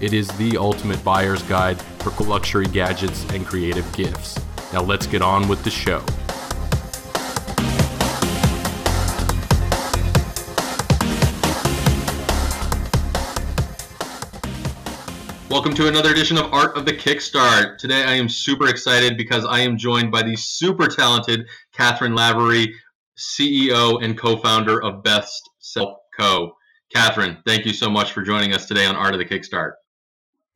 It is the ultimate buyer's guide for luxury gadgets and creative gifts. Now let's get on with the show. Welcome to another edition of Art of the Kickstart. Today I am super excited because I am joined by the super talented Cathryn Lavery, CEO and co-founder of BestSelf Co. Cathryn, thank you so much for joining us today on Art of the Kickstart.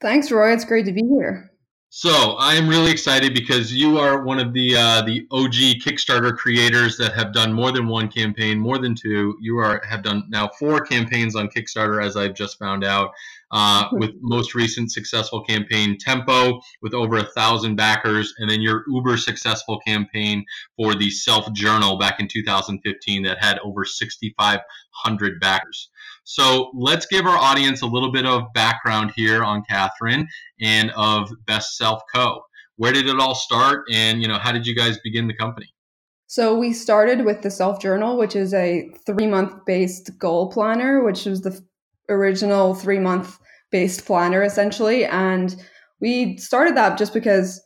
Thanks, Roy. It's great to be here. So I am really excited because you are one of the uh, the OG Kickstarter creators that have done more than one campaign, more than two. You are have done now four campaigns on Kickstarter, as I've just found out. Uh, with most recent successful campaign Tempo with over a thousand backers, and then your uber successful campaign for the Self Journal back in 2015 that had over 6,500 backers. So let's give our audience a little bit of background here on Cathryn and of BestSelf Co. Where did it all start, and you know how did you guys begin the company? So we started with the Self Journal, which is a three month based goal planner, which was the original three month based planner essentially, and we started that just because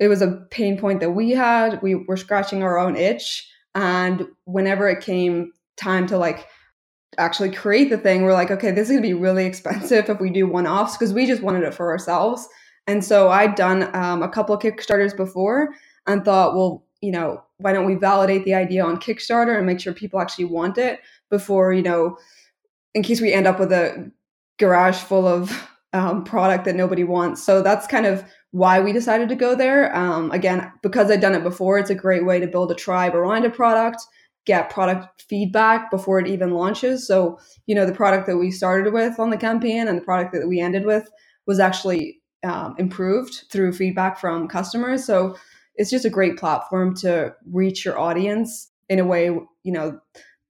it was a pain point that we had. We were scratching our own itch, and whenever it came time to like actually create the thing, we're like, okay, this is gonna be really expensive if we do one offs because we just wanted it for ourselves. And so I'd done um, a couple of Kickstarters before and thought, well, you know, why don't we validate the idea on Kickstarter and make sure people actually want it before, you know, in case we end up with a garage full of um, product that nobody wants. So that's kind of why we decided to go there. Um, again, because I'd done it before, it's a great way to build a tribe around a product get product feedback before it even launches. So, you know, the product that we started with on the campaign and the product that we ended with was actually um, improved through feedback from customers. So, it's just a great platform to reach your audience in a way, you know,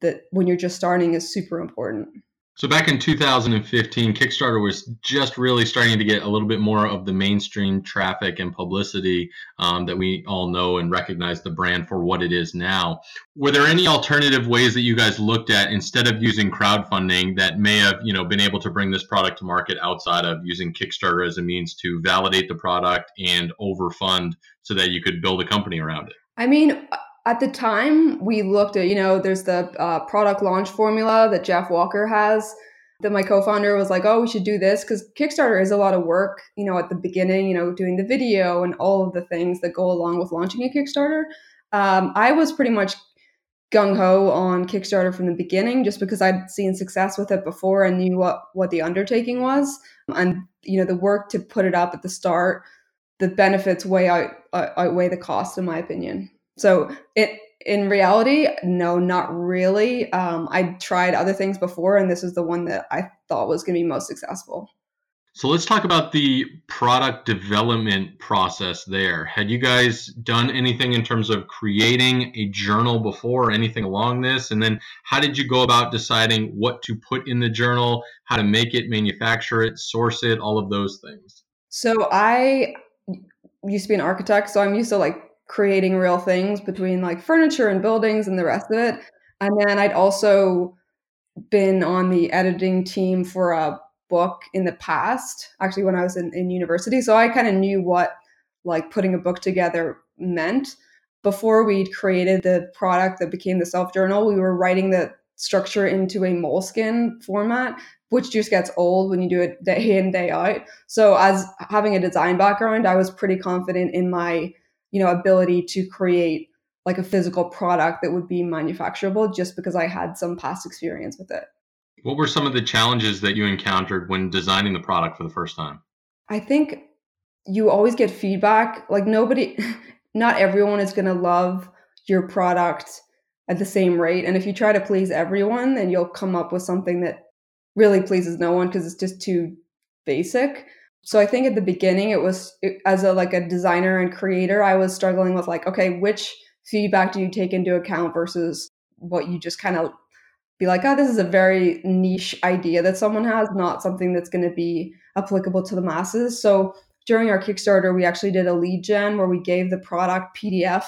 that when you're just starting is super important. So back in 2015, Kickstarter was just really starting to get a little bit more of the mainstream traffic and publicity um, that we all know and recognize the brand for what it is now. Were there any alternative ways that you guys looked at instead of using crowdfunding that may have, you know, been able to bring this product to market outside of using Kickstarter as a means to validate the product and overfund so that you could build a company around it? I mean, at the time we looked at you know there's the uh, product launch formula that jeff walker has that my co-founder was like oh we should do this because kickstarter is a lot of work you know at the beginning you know doing the video and all of the things that go along with launching a kickstarter. Um, i was pretty much gung-ho on kickstarter from the beginning just because i'd seen success with it before and knew what what the undertaking was. And you know the work to put it up at the start the benefits way out, outweigh the cost in my opinion so it in reality, no, not really. Um, I tried other things before, and this is the one that I thought was going to be most successful. So let's talk about the product development process there. Had you guys done anything in terms of creating a journal before or anything along this? And then how did you go about deciding what to put in the journal, how to make it, manufacture it, source it, all of those things? So I used to be an architect, so I'm used to like creating real things between like furniture and buildings and the rest of it. And then I'd also been on the editing team for a book in the past, actually when I was in, in university. So I kind of knew what like putting a book together meant. Before we'd created the product that became the self journal, we were writing the structure into a Moleskine format, which just gets old when you do it day in, day out. So as having a design background, I was pretty confident in my you know ability to create like a physical product that would be manufacturable just because I had some past experience with it. What were some of the challenges that you encountered when designing the product for the first time? I think you always get feedback. Like nobody, not everyone is going to love your product at the same rate. And if you try to please everyone, then you'll come up with something that really pleases no one because it's just too basic. So I think at the beginning it was it, as a like a designer and creator, I was struggling with like, okay, which feedback do you take into account versus what you just kind of be like, oh, this is a very niche idea that someone has, not something that's going to be applicable to the masses. So during our Kickstarter, we actually did a lead gen where we gave the product PDF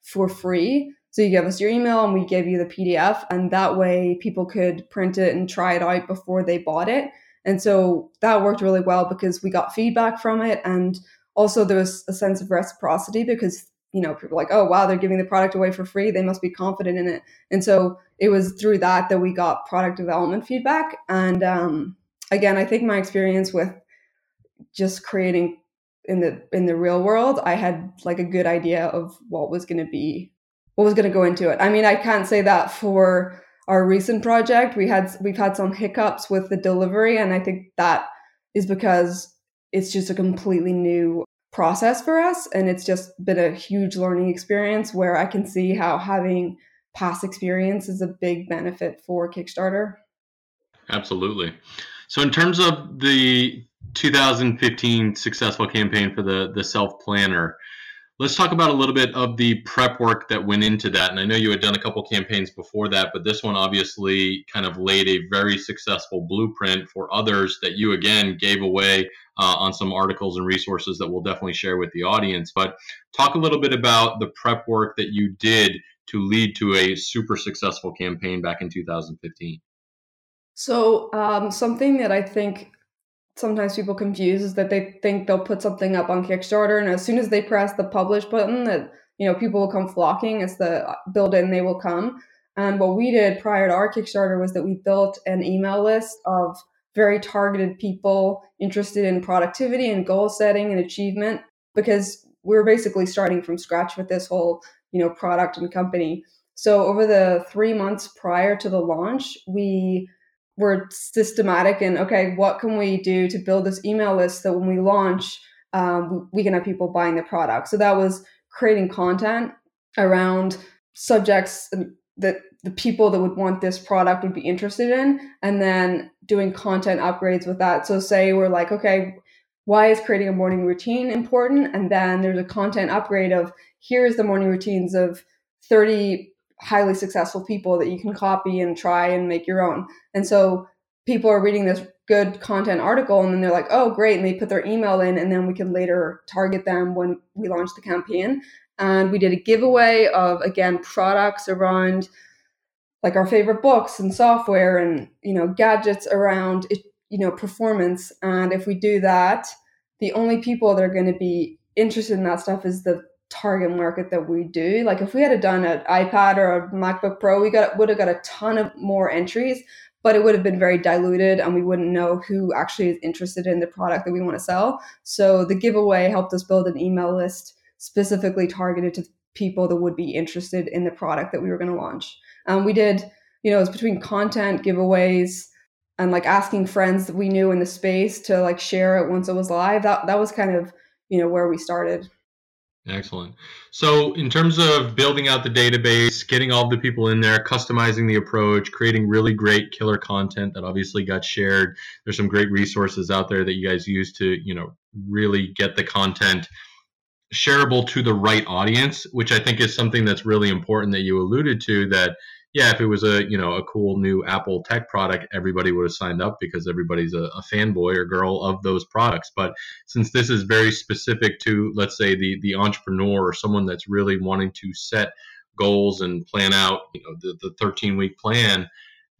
for free. So you give us your email and we give you the PDF, and that way people could print it and try it out before they bought it. And so that worked really well because we got feedback from it. And also there was a sense of reciprocity because, you know, people like, oh, wow, they're giving the product away for free. They must be confident in it. And so it was through that that we got product development feedback. And um, again, I think my experience with just creating in the in the real world, I had like a good idea of what was going to be what was going to go into it. I mean, I can't say that for our recent project. We had we've had some hiccups with the delivery, and I think that is because it's just a completely new process for us, and it's just been a huge learning experience where I can see how having past experience is a big benefit for Kickstarter. Absolutely. So, in terms of the 2015 successful campaign for the the self planner, Let's talk about a little bit of the prep work that went into that. And I know you had done a couple campaigns before that, but this one obviously kind of laid a very successful blueprint for others that you again gave away uh, on some articles and resources that we'll definitely share with the audience. But talk a little bit about the prep work that you did to lead to a super successful campaign back in 2015. So, um, something that I think sometimes people confuse is that they think they'll put something up on Kickstarter, and as soon as they press the publish button, that you know people will come flocking. It's the uh, build in, they will come. And what we did prior to our Kickstarter was that we built an email list of very targeted people interested in productivity and goal setting and achievement because we we're basically starting from scratch with this whole you know product and company. So over the three months prior to the launch, we we're systematic and okay, what can we do to build this email list that when we launch, um, we can have people buying the product. So that was creating content around subjects that the people that would want this product would be interested in, and then doing content upgrades with that. So say we're like, okay, why is creating a morning routine important? And then there's a content upgrade of here's the morning routines of 30 highly successful people that you can copy and try and make your own. And so people are reading this good content article and then they're like, oh, great. And they put their email in, and then we can later target them when we launch the campaign. And we did a giveaway of, again, products around like our favorite books and software and, you know, gadgets around, you know, performance. And if we do that, the only people that are going to be interested in that stuff is the target market that we do. Like if we had done an iPad or a MacBook Pro, we got would have got a ton of more entries, but it would have been very diluted and we wouldn't know who actually is interested in the product that we want to sell. So the giveaway helped us build an email list specifically targeted to people that would be interested in the product that we were going to launch. Um, we did, you know, it was between content giveaways and like asking friends that we knew in the space to like share it once it was live. That that was kind of, you know, where we started. Excellent. So, in terms of building out the database, getting all the people in there, customizing the approach, creating really great killer content that obviously got shared. There's some great resources out there that you guys use to, you know, really get the content shareable to the right audience, which I think is something that's really important that you alluded to that yeah, if it was a you know a cool new Apple tech product, everybody would have signed up because everybody's a, a, fanboy or girl of those products. But since this is very specific to, let's say, the the entrepreneur or someone that's really wanting to set goals and plan out, you know, the, the 13 week plan,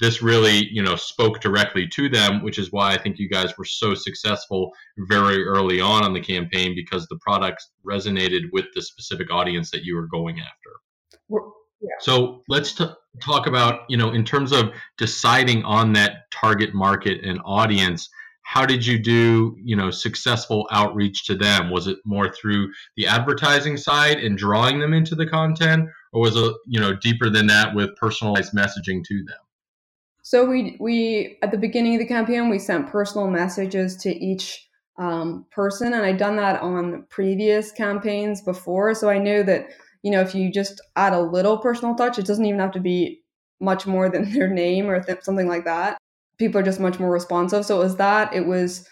this really you know spoke directly to them, which is why I think you guys were so successful very early on on the campaign because the product resonated with the specific audience that you were going after. So let's t- talk about, you know, in terms of deciding on that target market and audience, how did you do, you know, successful outreach to them? Was it more through the advertising side and drawing them into the content? or was it you know deeper than that with personalized messaging to them? So we we at the beginning of the campaign we sent personal messages to each um, person, and I'd done that on previous campaigns before, so I knew that you know if you just add a little personal touch, it doesn't even have to be much more than their name or th- something like that. People are just much more responsive. So it was that. It was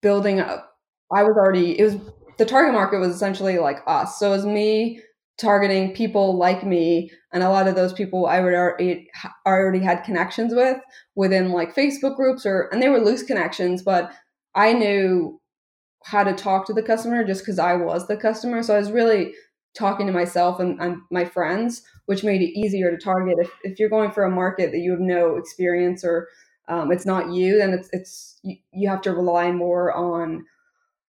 building up. I was already. It was the target market was essentially like us. So it was me targeting people like me and a lot of those people i would already, already had connections with within like facebook groups or and they were loose connections but i knew how to talk to the customer just because i was the customer so i was really talking to myself and, and my friends which made it easier to target. If, if you're going for a market that you have no experience or um, it's not you then it's it's you, you have to rely more on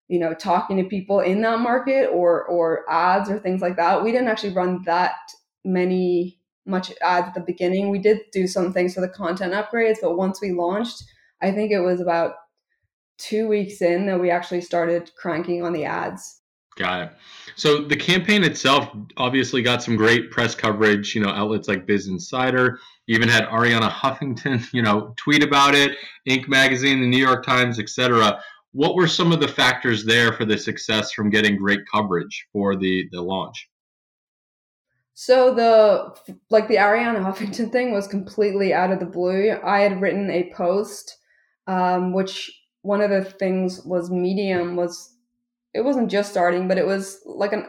you know talking to people in that market or or ads or things like that. We didn't actually run that many much ads at the beginning. We did do some things for the content upgrades but once we launched i think it was about two weeks in that we actually started cranking on the ads got it so the campaign itself obviously got some great press coverage you know outlets like biz insider even had arianna huffington you know tweet about it inc magazine the new york times etc what were some of the factors there for the success from getting great coverage for the the launch? So the like the Arianna Huffington thing was completely out of the blue. I had written a post, um, which one of the things was Medium was it wasn't just starting, but it was like an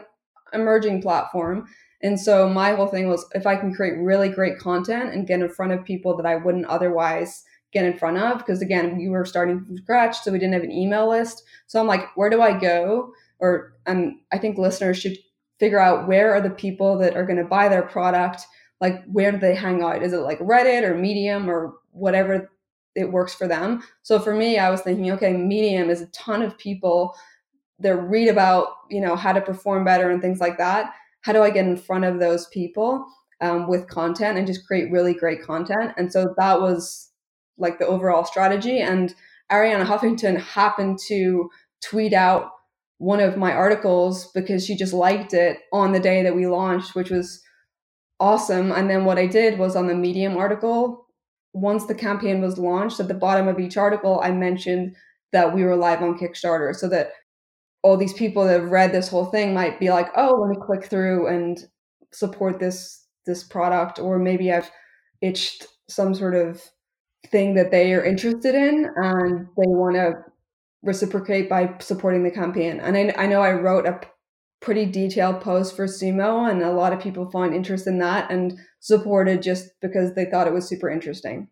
emerging platform. And so my whole thing was if I can create really great content and get in front of people that I wouldn't otherwise get in front of because again we were starting from scratch so we didn't have an email list. So i'm like where do i go? Or and i think listeners should figure out where are the people that are going to buy their product? Like where do they hang out? Is it like reddit or medium or whatever it works for them? So for me i was thinking okay medium is a ton of people that read about you know how to perform better and things like that how do i get in front of those people um, with content and just create really great content and so that was like the overall strategy. And Arianna Huffington happened to tweet out one of my articles because she just liked it on the day that we launched, which was awesome. And then what I did was on the Medium article, once the campaign was launched, at the bottom of each article, I mentioned that we were live on Kickstarter so that all these people that have read this whole thing might be like, oh, let me click through and support this this product, or maybe I've itched some sort of thing that they are interested in and they want to reciprocate by supporting the campaign. And I, I know I wrote a pretty detailed post for Sumo, and a lot of people found interest in that and supported just because they thought it was super interesting.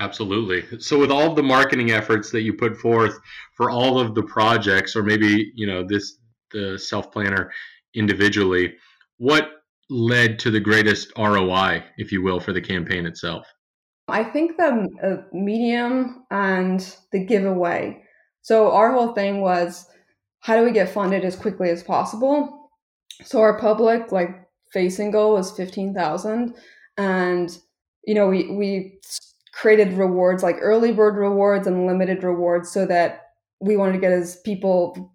Absolutely. So, with all the marketing efforts that you put forth for all of the projects, or maybe you know this the self planner individually, what led to the greatest ROI, if you will, for the campaign itself? I think the uh, medium and the giveaway. So our whole thing was how do we get funded as quickly as possible? So our public like facing goal was 15,000 and you know we we created rewards like early bird rewards and limited rewards so that we wanted to get as people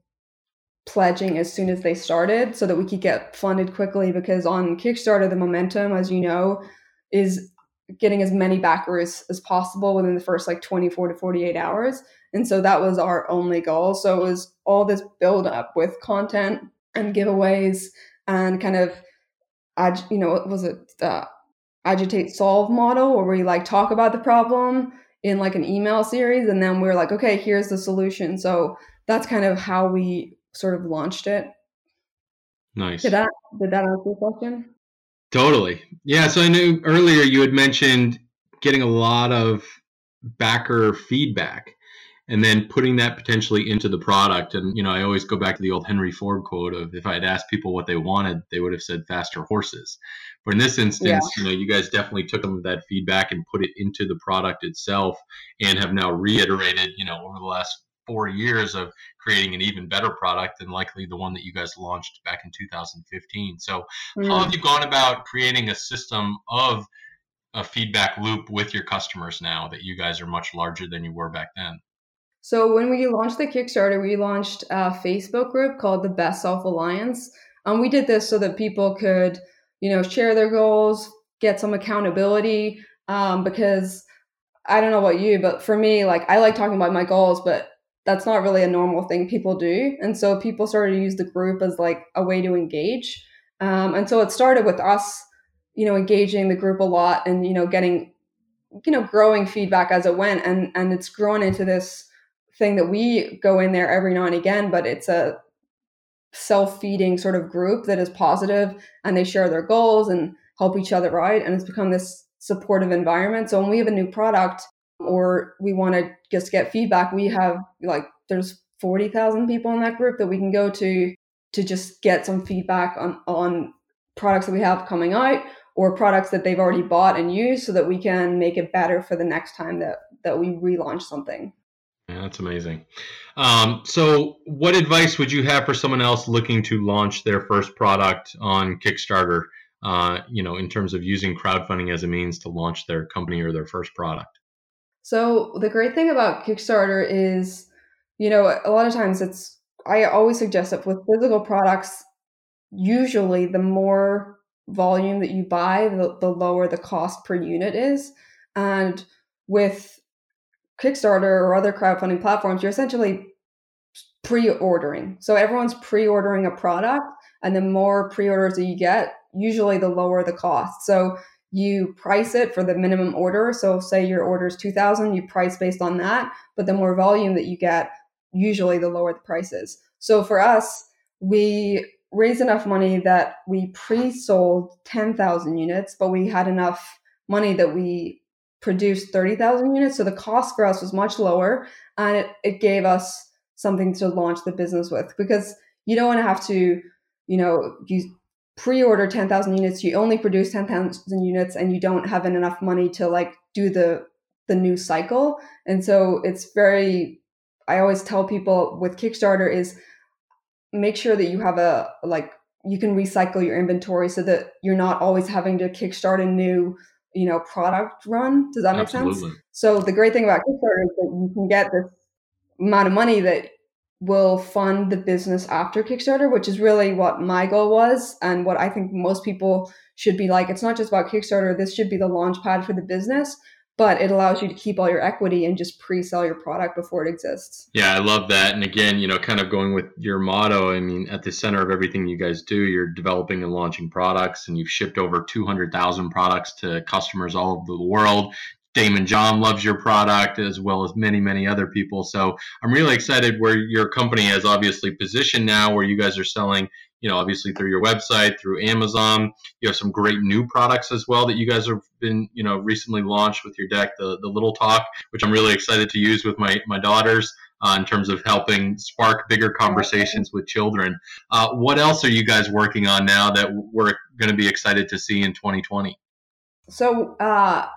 pledging as soon as they started so that we could get funded quickly because on Kickstarter the momentum as you know is getting as many backers as possible within the first like 24 to 48 hours. And so that was our only goal. So it was all this build up with content and giveaways and kind of, you know, was it the agitate solve model where we like talk about the problem in like an email series and then we we're like, okay, here's the solution. So that's kind of how we sort of launched it. Nice. Did that did that answer your question? Totally. Yeah. So I knew earlier you had mentioned getting a lot of backer feedback and then putting that potentially into the product. And, you know, I always go back to the old Henry Ford quote of if I had asked people what they wanted, they would have said faster horses. But in this instance, yeah. you know, you guys definitely took of that feedback and put it into the product itself and have now reiterated, you know, over the last four years of creating an even better product than likely the one that you guys launched back in 2015. So, mm. how have you gone about creating a system of a feedback loop with your customers now that you guys are much larger than you were back then? So, when we launched the Kickstarter, we launched a Facebook group called the Best Self Alliance. And we did this so that people could you know, share their goals, get some accountability. Um, because I don't know about you, but for me, like I like talking about my goals, but that's not really a normal thing people do. And so people started to use the group as like a way to engage. Um, and so it started with us, you know, engaging the group a lot and, you know, getting, you know, growing feedback as it went. And, and it's grown into this thing that we go in there every now and again, but it's a self-feeding sort of group that is positive and they share their goals and help each other out. And it's become this supportive environment. So when we have a new product or we want to just get feedback, we have like there's 40,000 people in that group that we can go to to just get some feedback on on products that we have coming out or products that they've already bought and used so that we can make it better for the next time that that we relaunch something. That's amazing. Um, so, what advice would you have for someone else looking to launch their first product on Kickstarter? Uh, you know, in terms of using crowdfunding as a means to launch their company or their first product. So the great thing about Kickstarter is, you know, a lot of times it's I always suggest that with physical products, usually the more volume that you buy, the, the lower the cost per unit is. And with Kickstarter or other crowdfunding platforms, you're essentially pre-ordering. So everyone's pre-ordering a product, and the more pre-orders that you get, usually the lower the cost. So you price it for the minimum order. So say your order is 2000, you price based on that, but the more volume that you get, usually the lower the price is. So for us, we raised enough money that we pre-sold 10,000 units, but we had enough money that we produced 30,000 units. So the cost for us was much lower and it, it gave us something to launch the business with because you don't want to have to, you know, use pre-order 10,000 units, you only produce 10,000 units and you don't have enough money to like do the the new cycle. And so it's very I always tell people with Kickstarter is make sure that you have a like you can recycle your inventory so that you're not always having to kickstart a new you know product run does that make Absolutely. sense so the great thing about kickstarter is that you can get this amount of money that will fund the business after Kickstarter, which is really what my goal was and what I think most people should be like. It's not just about Kickstarter, this should be the launch pad for the business, but it allows you to keep all your equity and just pre-sell your product before it exists. Yeah, I love that. And again, you know, kind of going with your motto, I mean, at the center of everything you guys do, you're developing and launching products and you've shipped over 200,000 products to customers all over the world. Daymond John loves your product as well as many, many other people. So I'm really excited where your company has obviously positioned now, where you guys are selling, you know, obviously through your website, through Amazon. You have some great new products as well that you guys have been, you know, recently launched with your deck, the, the Little Talk, which I'm really excited to use with my, my daughters. Uh, in terms of helping spark bigger conversations with children. Uh, what else are you guys working on now that we're going to be excited to see in 2020? So, uh,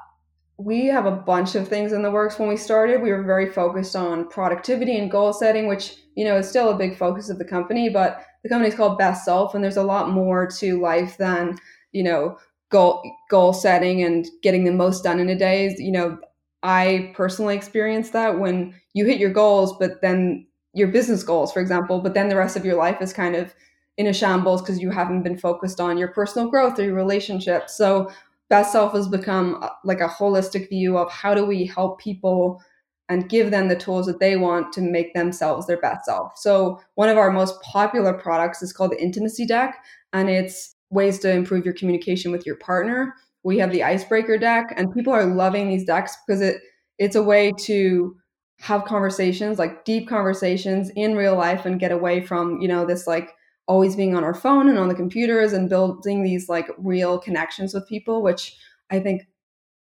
we have a bunch of things in the works. When we started, we were very focused on productivity and goal setting, which you know is still a big focus of the company. But the company is called BestSelf, and there's a lot more to life than you know goal goal setting and getting the most done in a day. You know, I personally experienced that when you hit your goals, but then your business goals, for example, but then the rest of your life is kind of in a shambles because you haven't been focused on your personal growth or your relationships. So best self has become uh, like a holistic view of how do we help people and give them the tools that they want to make themselves their best self. So, one of our most popular products is called the Intimacy Deck, and it's ways to improve your communication with your partner. We have the Icebreaker Deck, and people are loving these decks because it it's a way to have conversations, like deep conversations in real life, and get away from you know this like always being on our phone and on the computers and building these like real connections with people, which I think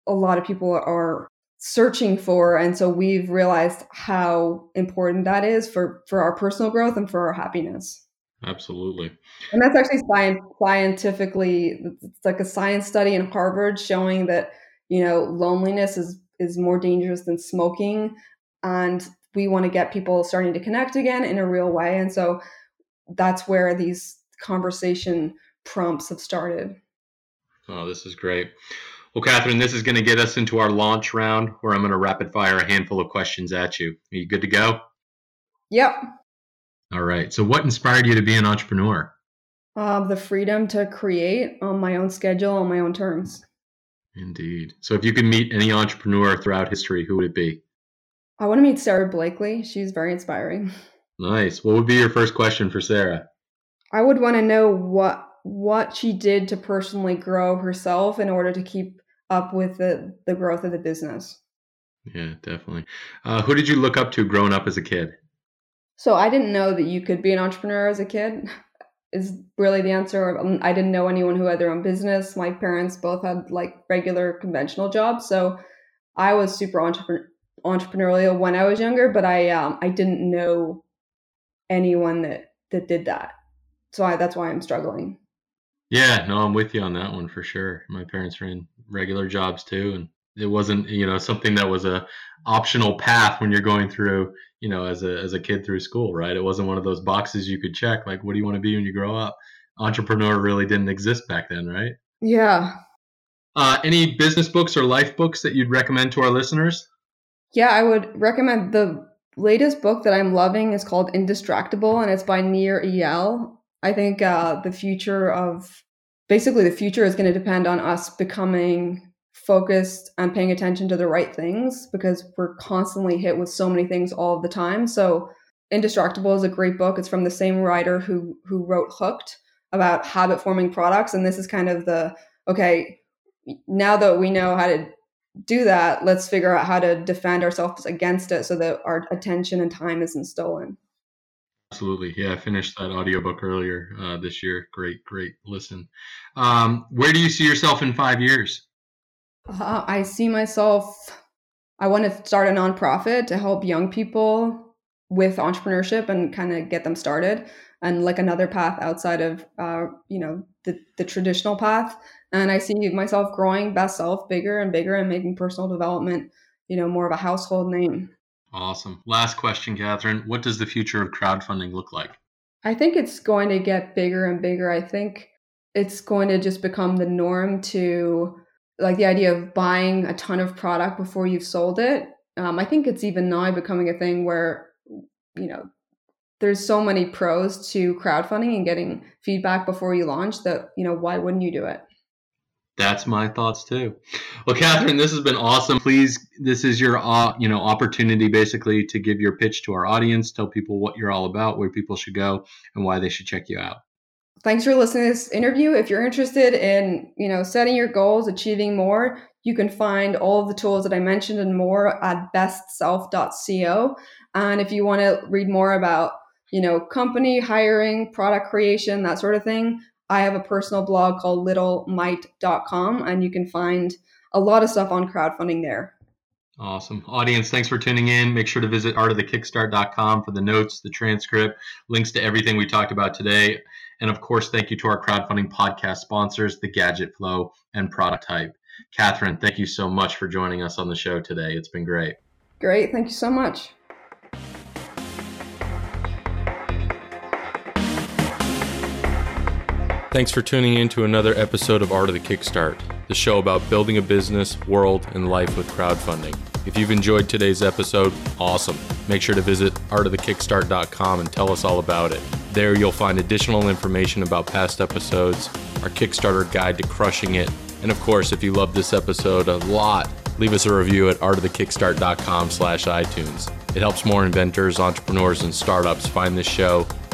a lot of people are searching for and so we've realized how important that is for for our personal growth and for our happiness absolutely and that's actually science scientifically it's like a science study in harvard showing that you know loneliness is is more dangerous than smoking and we want to get people starting to connect again in a real way and so that's where these conversation prompts have started. Oh, this is great. Well, Cathryn, this is going to get us into our launch round where I'm going to rapid fire a handful of questions at you. Are you good to go? Yep. All right. So, what inspired you to be an entrepreneur? Uh, the freedom to create on my own schedule, on my own terms. Indeed. So, if you could meet any entrepreneur throughout history, who would it be? I want to meet Sara Blakely. She's very inspiring. Nice. What would be your first question for Sara? I would want to know what what she did to personally grow herself in order to keep up with the the growth of the business. Yeah, definitely. Uh, who did you look up to growing up as a kid? So I didn't know that you could be an entrepreneur as a kid. Is really the answer. Um, I didn't know anyone who had their own business. My parents both had like regular conventional jobs, so I was super entrepreneur entrepreneurial when I was younger, but I um, I didn't know anyone that that did that. So I, that's why I'm struggling. Yeah, no, I'm with you on that one for sure. My parents were in regular jobs too, and it wasn't you know something that was a optional path when you're going through you know as a as a kid through school, right? It wasn't one of those boxes you could check like what do you want to be when you grow up. Entrepreneur really didn't exist back then, right? Yeah. Uh, any business books or life books that you'd recommend to our listeners? Yeah, I would recommend the latest book that I'm loving is called Indistractable, and it's by Nir Eyal. I think uh, the future of basically the future is going to depend on us becoming focused and paying attention to the right things because we're constantly hit with so many things all the time. So Indistractable is a great book. It's from the same writer who who wrote Hooked about habit forming products and this is kind of the okay, now that we know how to do that, let's figure out how to defend ourselves against it so that our attention and time isn't stolen. Absolutely. Yeah, I finished that audiobook earlier uh, this year. Great, great listen. Um, where do you see yourself in five years? Uh, I see myself, I want to start a nonprofit to help young people with entrepreneurship and kind of get them started and like another path outside of, uh, you know, the, the traditional path and I see myself growing best self bigger and bigger and making personal development, you know, more of a household name. Awesome. Last question, Cathryn. What does the future of crowdfunding look like? I think it's going to get bigger and bigger. I think it's going to just become the norm to like the idea of buying a ton of product before you've sold it. Um, I think it's even now becoming a thing where, you know, there's so many pros to crowdfunding and getting feedback before you launch that, you know, why wouldn't you do it? That's my thoughts too. Well, Cathryn, this has been awesome. Please, this is your uh, you know opportunity basically to give your pitch to our audience, tell people what you're all about, where people should go, and why they should check you out. Thanks for listening to this interview. If you're interested in you know setting your goals, achieving more, you can find all of the tools that I mentioned and more at bestself.co. And if you want to read more about you know company hiring, product creation, that sort of thing, I have a personal blog called littlemight.com, and you can find a lot of stuff on crowdfunding there. Awesome. Audience, thanks for tuning in. Make sure to visit artofthekickstart.com for the notes, the transcript, links to everything we talked about today. And of course, thank you to our crowdfunding podcast sponsors, The Gadget Flow and Product Hype. Cathryn, thank you so much for joining us on the show today. It's been great. Great. Thank you so much. Thanks for tuning in to another episode of Art of the Kickstart, the show about building a business, world, and life with crowdfunding. If you've enjoyed today's episode, awesome. Make sure to visit artofthekickstart.com and tell us all about it. There you'll find additional information about past episodes, our Kickstarter guide to crushing it, and of course, if you love this episode a lot, leave us a review at artofthekickstart.com slash iTunes. It helps more inventors, entrepreneurs, and startups find this show